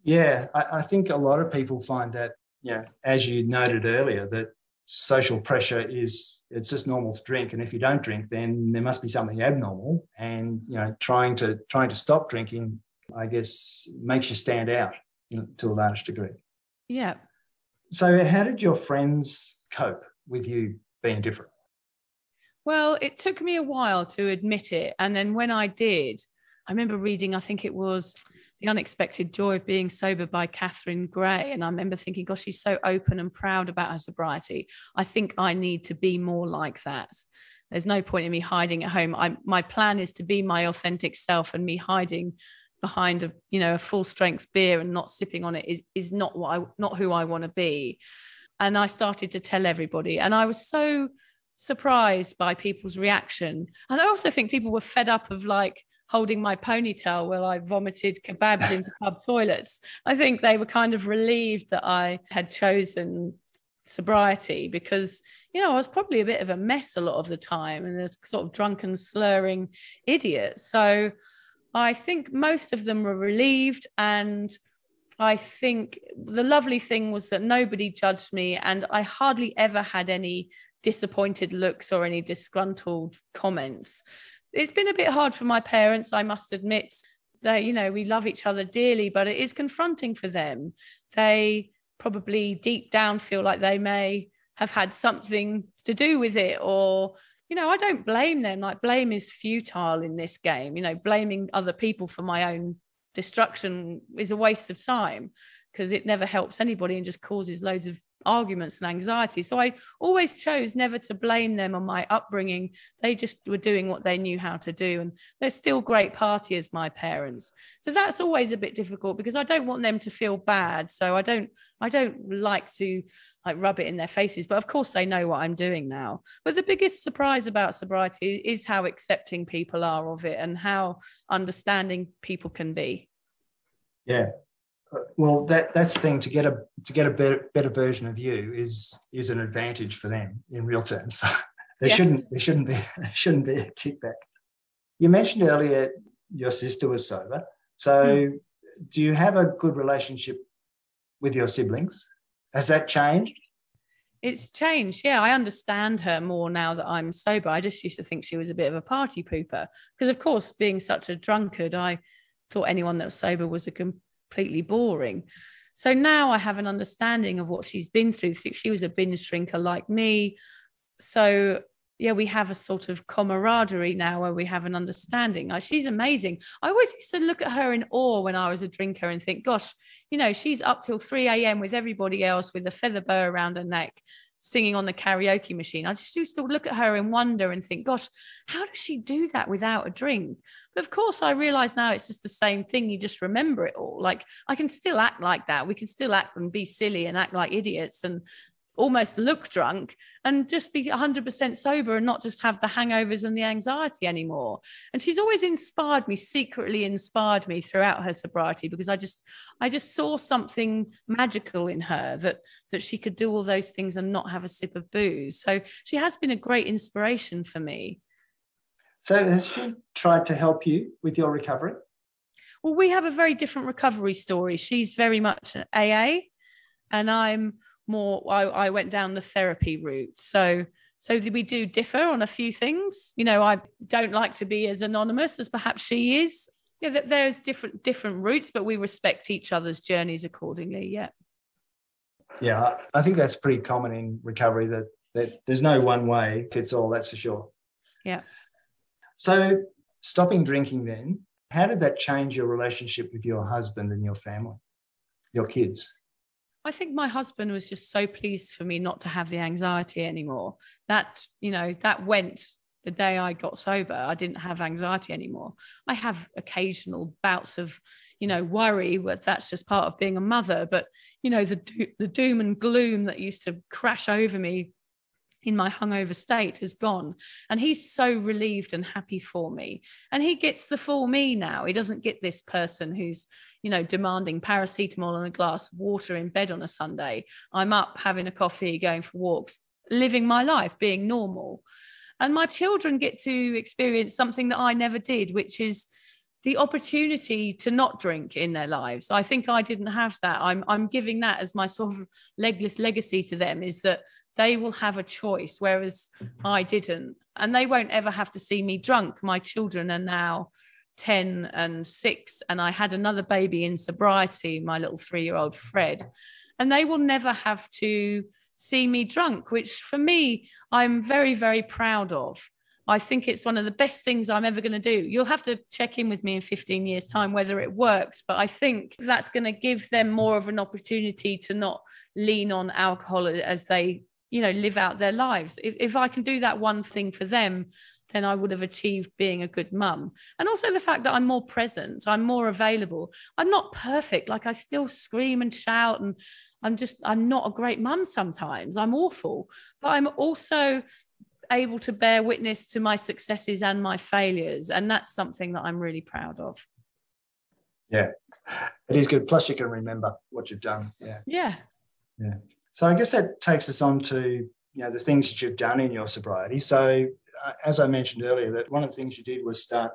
Yeah, I, I, think a lot of people find that, you know, as you noted earlier, that social pressure is it's just normal to drink, and if you don't drink, then there must be something abnormal. And you know, trying to trying to stop drinking, I guess, makes you stand out to a large degree. Yeah. So, how did your friends cope with you being different? Well, it took me a while to admit it, and then when I did, I remember reading, I think it was The Unexpected Joy of Being Sober by Catherine Gray. And I remember thinking, gosh, she's so open and proud about her sobriety. I think I need to be more like that. There's no point in me hiding at home. I, my plan is to be my authentic self, and me hiding behind a you know a full strength beer and not sipping on it is is not what I not who I want to be. And I started to tell everybody, and I was so surprised by people's reaction. And I also think people were fed up of like holding my ponytail while I vomited kebabs into <laughs> pub toilets. I think they were kind of relieved that I had chosen sobriety because you know I was probably a bit of a mess a lot of the time and a sort of drunken slurring idiot. So I think most of them were relieved and I think the lovely thing was that nobody judged me and I hardly ever had any disappointed looks or any disgruntled comments it's been a bit hard for my parents, I must admit. They, you know, we love each other dearly, but it is confronting for them. They probably deep down feel like they may have had something to do with it or you know, I don't blame them. Like blame is futile in this game. You know, blaming other people for my own destruction is a waste of time because it never helps anybody and just causes loads of arguments and anxiety. So I always chose never to blame them on my upbringing. They just were doing what they knew how to do. And they're still great partiers, my parents. So that's always a bit difficult because I don't want them to feel bad. So I don't I don't like to like rub it in their faces. But of course they know what I'm doing now. But the biggest surprise about sobriety is how accepting people are of it and how understanding people can be. Yeah, well, that that's the thing to get a to get a better better version of you is is an advantage for them in real terms. <laughs> So there yeah. shouldn't there shouldn't be <laughs> shouldn't be a kickback. You mentioned earlier your sister was sober. So mm. do you have a good relationship with your siblings? Has that changed? It's changed, yeah. I understand her more now that I'm sober. I just used to think she was a bit of a party pooper because, of course, being such a drunkard, I thought anyone that was sober was a completely boring. So now I have an understanding of what she's been through. She was a binge drinker like me. So yeah, we have a sort of camaraderie now where we have an understanding. Like, she's amazing. I always used to look at her in awe when I was a drinker and think, gosh, you know, she's up till 3 a.m. with everybody else with a feather bow around her neck singing on the karaoke machine. I just used to look at her in wonder and think, gosh, how does she do that without a drink? But of course, I realize now it's just the same thing. You just remember it all. Like I can still act like that. We can still act and be silly and act like idiots and almost look drunk and just be 100% sober and not just have the hangovers and the anxiety anymore. And she's always inspired me, secretly inspired me throughout her sobriety because I just I just saw something magical in her that that she could do all those things and not have a sip of booze. So she has been a great inspiration for me. So has she tried to help you with your recovery? Well, we have a very different recovery story. She's very much an AA and I'm more I, I went down the therapy route. So so we do differ on a few things. You know, I don't like to be as anonymous as perhaps she is. Yeah, that there's different different routes, but we respect each other's journeys accordingly. Yeah. Yeah, I think that's pretty common in recovery that that there's no one way fits all. That's for sure. Yeah. So stopping drinking then, how did that change your relationship with your husband and your family, your kids? I think my husband was just so pleased for me not to have the anxiety anymore. That, you know, that went the day I got sober. I didn't have anxiety anymore. I have occasional bouts of, you know, worry, but that's just part of being a mother. But, you know, the the doom and gloom that used to crash over me in my hungover state has gone. And he's so relieved and happy for me. And he gets the full me now. He doesn't get this person who's, you know, demanding paracetamol and a glass of water in bed on a Sunday. I'm up having a coffee, going for walks, living my life, being normal. And my children get to experience something that I never did, which is the opportunity to not drink in their lives. I think I didn't have that. I'm I'm giving that as my sort of legless legacy to them is that they will have a choice, whereas I didn't. And they won't ever have to see me drunk. My children are now 10 and 6, and I had another baby in sobriety, my little three year old Fred. And they will never have to see me drunk, which for me, I'm very, very proud of. I think it's one of the best things I'm ever going to do. You'll have to check in with me in 15 years' time whether it worked, but I think that's going to give them more of an opportunity to not lean on alcohol as they, you know, live out their lives. If, if I can do that one thing for them, then I would have achieved being a good mum. And also the fact that I'm more present, I'm more available. I'm not perfect, like I still scream and shout and I'm just I'm not a great mum sometimes. I'm awful. But I'm also able to bear witness to my successes and my failures. And that's something that I'm really proud of. Yeah, it is good. Plus, you can remember what you've done. Yeah. Yeah. Yeah. So I guess that takes us on to you know the things that you've done in your sobriety. So Uh, as I mentioned earlier, that one of the things you did was start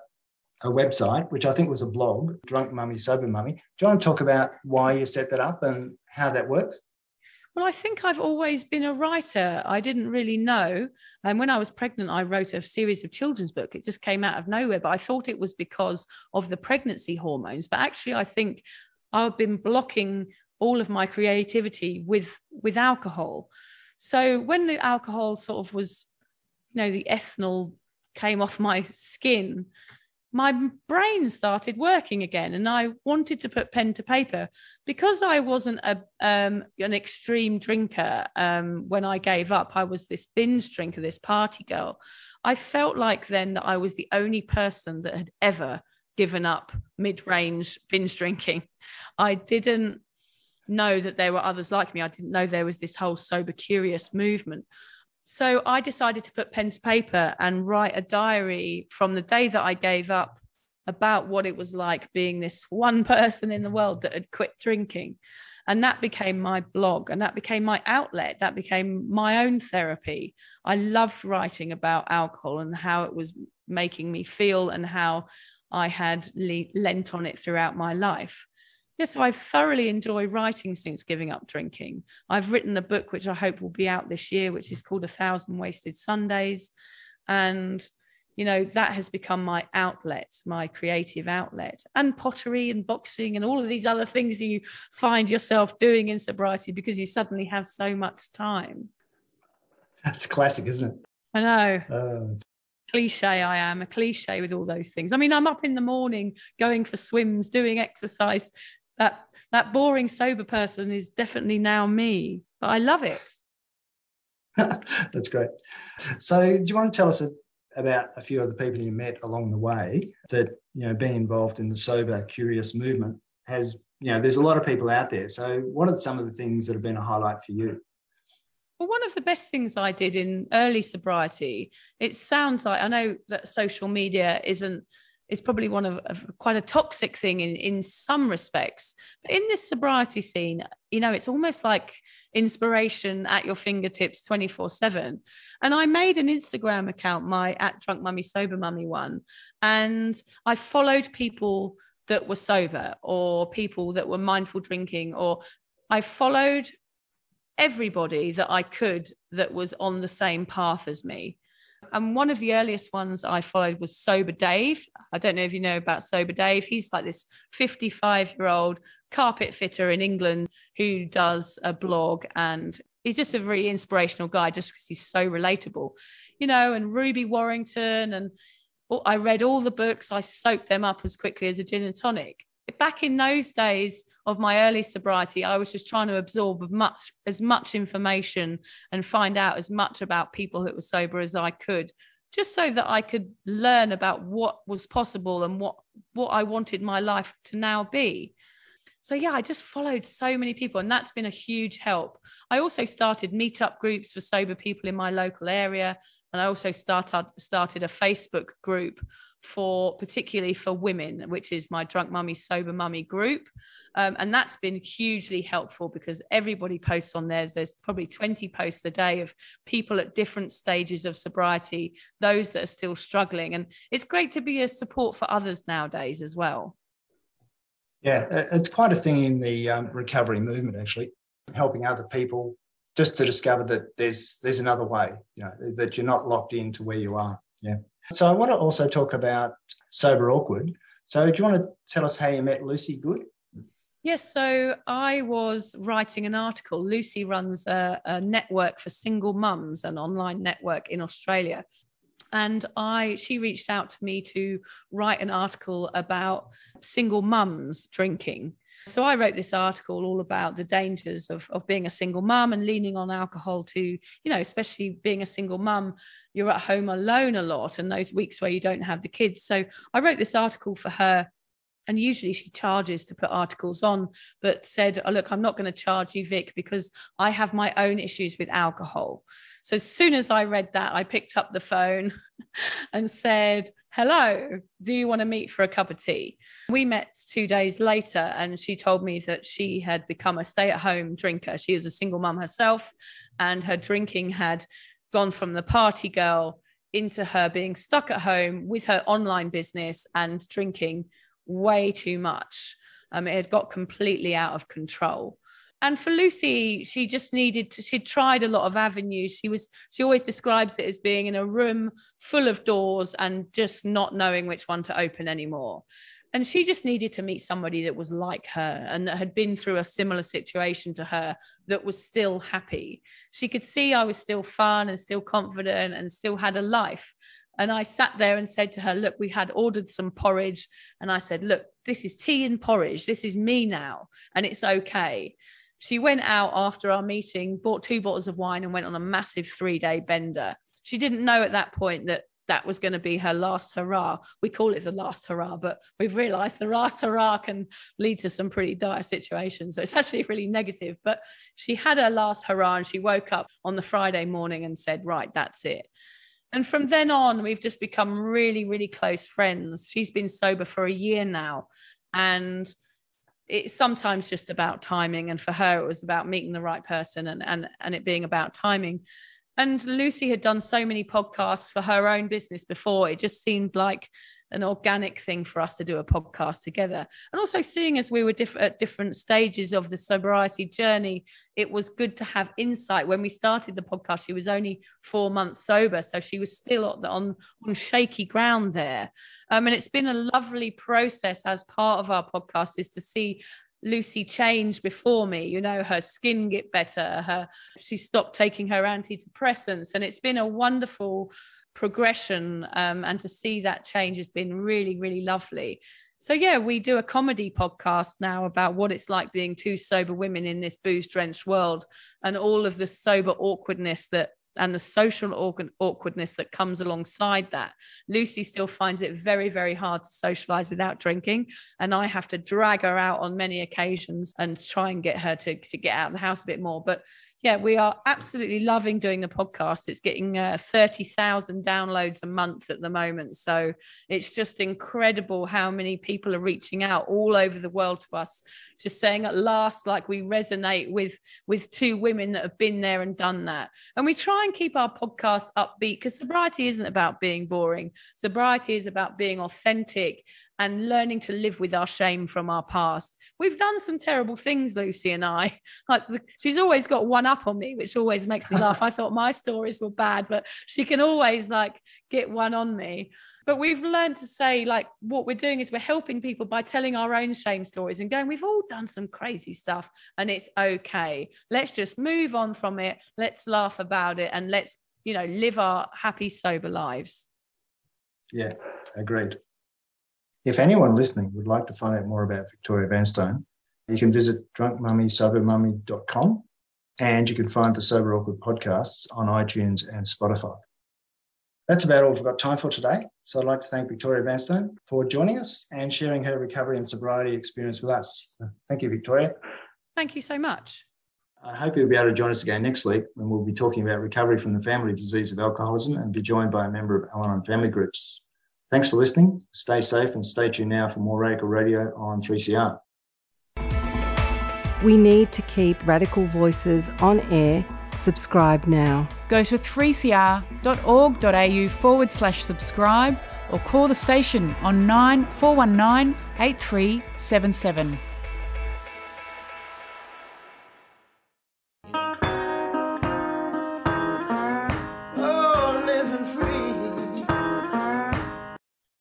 a website, which I think was a blog, Drunk Mummy, Sober Mummy. Do you want to talk about why you set that up and how that works? Well, I think I've always been a writer. I didn't really know. And when I was pregnant, I wrote a series of children's book. It just came out of nowhere, but I thought it was because of the pregnancy hormones. But actually, I think I've been blocking all of my creativity with with alcohol. So when the alcohol sort of was, you know, the ethanol came off my skin, my brain started working again and I wanted to put pen to paper. Because I wasn't a um, an extreme drinker um, when I gave up I was this binge drinker this party girl I felt like then that I was the only person that had ever given up mid-range binge drinking. I didn't know that there were others like me. I didn't know there was this whole sober curious movement so I decided to put pen to paper and write a diary from the day that I gave up about what it was like being this one <laughs> person in the world that had quit drinking. And that became my blog and that became my outlet. That became my own therapy. I loved writing about alcohol and how it was making me feel and how I had le- lent on it throughout my life. Yes, so I thoroughly enjoy writing since giving up drinking. I've written a book which I hope will be out this year, which is called A Thousand Wasted Sundays. And, you know, that has become my outlet, my creative outlet. And pottery and boxing and all of these other things you find yourself doing in sobriety because you suddenly have so much time. That's classic, isn't it? I know. Uh, cliche I am, a cliche with all those things. I mean, I'm up in the morning going for swims, doing exercise, that that boring sober person is definitely now me, but I love it. <laughs> That's great. So, do you want to tell us a, about a few of the people you met along the way that you know being involved in the sober curious movement has you know there's a lot of people out there. So, what are some of the things that have been a highlight for you? Well, one of the best things I did in early sobriety, it sounds like I know that social media isn't is probably one of, of, quite a toxic thing in, in some respects. But in this sobriety scene, you know, it's almost like inspiration at your fingertips 24 7. And I made an Instagram account, my at drunk mummy sober mummy one, and I followed people that were sober or people that were mindful drinking, or I followed everybody that I could that was on the same path as me. And one of the earliest ones I followed was Sober Dave. I don't know if you know about Sober Dave. He's like this 55 year old carpet fitter in England who does a blog and he's just a very inspirational guy just because he's so relatable, you know, and Ruby Warrington. And I read all the books, I soaked them up as quickly as a gin and tonic back in those days of my early sobriety, I was just trying to absorb as much as much information and find out as much about people that were sober as I could, just so that I could learn about what was possible and what what I wanted my life to now be. So yeah, I just followed so many people, and that's been a huge help. I also started meetup groups for sober people in my local area, and I also started started a Facebook group for particularly for women, which is my Drunk Mummy Sober Mummy group. Um, and that's been hugely helpful because everybody posts on there. There's probably 20 posts a day of people at different stages of sobriety, those that are still struggling. And it's great to be a support for others nowadays as well. Yeah, it's quite a thing in the um, recovery movement, actually, helping other people just to discover that there's there's another way, you know, that you're not locked into where you are. Yeah. So I want to also talk about sober awkward. So do you want to tell us how you met Lucy Good? Yes, so I was writing an article. Lucy runs a, a network for single mums, an online network in Australia. And I she reached out to me to write an article about single mums drinking. So I wrote this article all about the dangers of, of being a single mum and leaning on alcohol to, you know, especially being a single mum, you're at home alone a lot and those weeks where you don't have the kids. So I wrote this article for her and usually she charges to put articles on, but said, oh, look, I'm not going to charge you, Vic, because I have my own issues with alcohol. So as soon as I read that, I picked up the phone <laughs> and said, hello, do you want to meet for a cup of tea? We met two days later and she told me that she had become a stay at home drinker. She was a single mum herself and her drinking had gone from the party girl into her being stuck at home with her online business and drinking way too much. Um, it had got completely out of control. And for Lucy, she just needed to, she'd tried a lot of avenues. She was, she always describes it as being in a room full of doors and just not knowing which one to open anymore. And she just needed to meet somebody that was like her and that had been through a similar situation to her that was still happy. She could see I was still fun and still confident and still had a life. And I sat there and said to her, Look, we had ordered some porridge. And I said, Look, this is tea and porridge. This is me now. And it's okay. She went out after our meeting, bought two bottles of wine, and went on a massive three day bender. She didn't know at that point that that was going to be her last hurrah. We call it the last hurrah, but we've realized the last hurrah can lead to some pretty dire situations. So it's actually really negative. But she had her last hurrah and she woke up on the Friday morning and said, Right, that's it. And from then on, we've just become really, really close friends. She's been sober for a year now. And it's sometimes just about timing. And for her, it was about meeting the right person and, and, and it being about timing. And Lucy had done so many podcasts for her own business before. It just seemed like an organic thing for us to do a podcast together. And also seeing as we were diff- at different stages of the sobriety journey, it was good to have insight. When we started the podcast, she was only four months sober, so she was still on on shaky ground there. Um, and it's been a lovely process as part of our podcast is to see Lucy change before me. You know, her skin get better. Her she stopped taking her antidepressants, and it's been a wonderful progression um, and to see that change has been really really lovely. So yeah we do a comedy podcast now about what it's like being two sober women in this booze drenched world and all of the sober awkwardness that and the social awkwardness that comes alongside that. Lucy still finds it very, very hard to socialize without drinking. And I have to drag her out on many occasions and try and get her to, to get out of the house a bit more. But yeah, we are absolutely loving doing the podcast. It's getting uh, 30,000 downloads a month at the moment. So it's just incredible how many people are reaching out all over the world to us, just saying at last, like we resonate with, with two women that have been there and done that. And we try and keep our podcast upbeat because sobriety isn't about being boring. Sobriety is about being authentic and learning to live with our shame from our past. We've done some terrible things, Lucy and I. Like the, she's always got one up on me, which always makes me laugh. I thought my stories were bad, but she can always like get one on me. But we've learned to say like what we're doing is we're helping people by telling our own shame stories and going, we've all done some crazy stuff and it's okay. Let's just move on from it. Let's laugh about it and let's, you know, live our happy, sober lives. Yeah, agreed. If anyone listening would like to find out more about Victoria Vanstone, you can visit drunkmummysobermummy.com and you can find the Sober Awkward podcasts on iTunes and Spotify. That's about all we've got time for today. So I'd like to thank Victoria Vanstone for joining us and sharing her recovery and sobriety experience with us. Thank you, Victoria. Thank you so much. I hope you'll be able to join us again next week when we'll be talking about recovery from the family disease of alcoholism and be joined by a member of Al Anon family groups. Thanks for listening. Stay safe and stay tuned now for more Radical Radio on 3CR. We need to keep Radical Voices on air. Subscribe now. Go to 3cr.org.au forward slash subscribe or call the station on 9419 8377.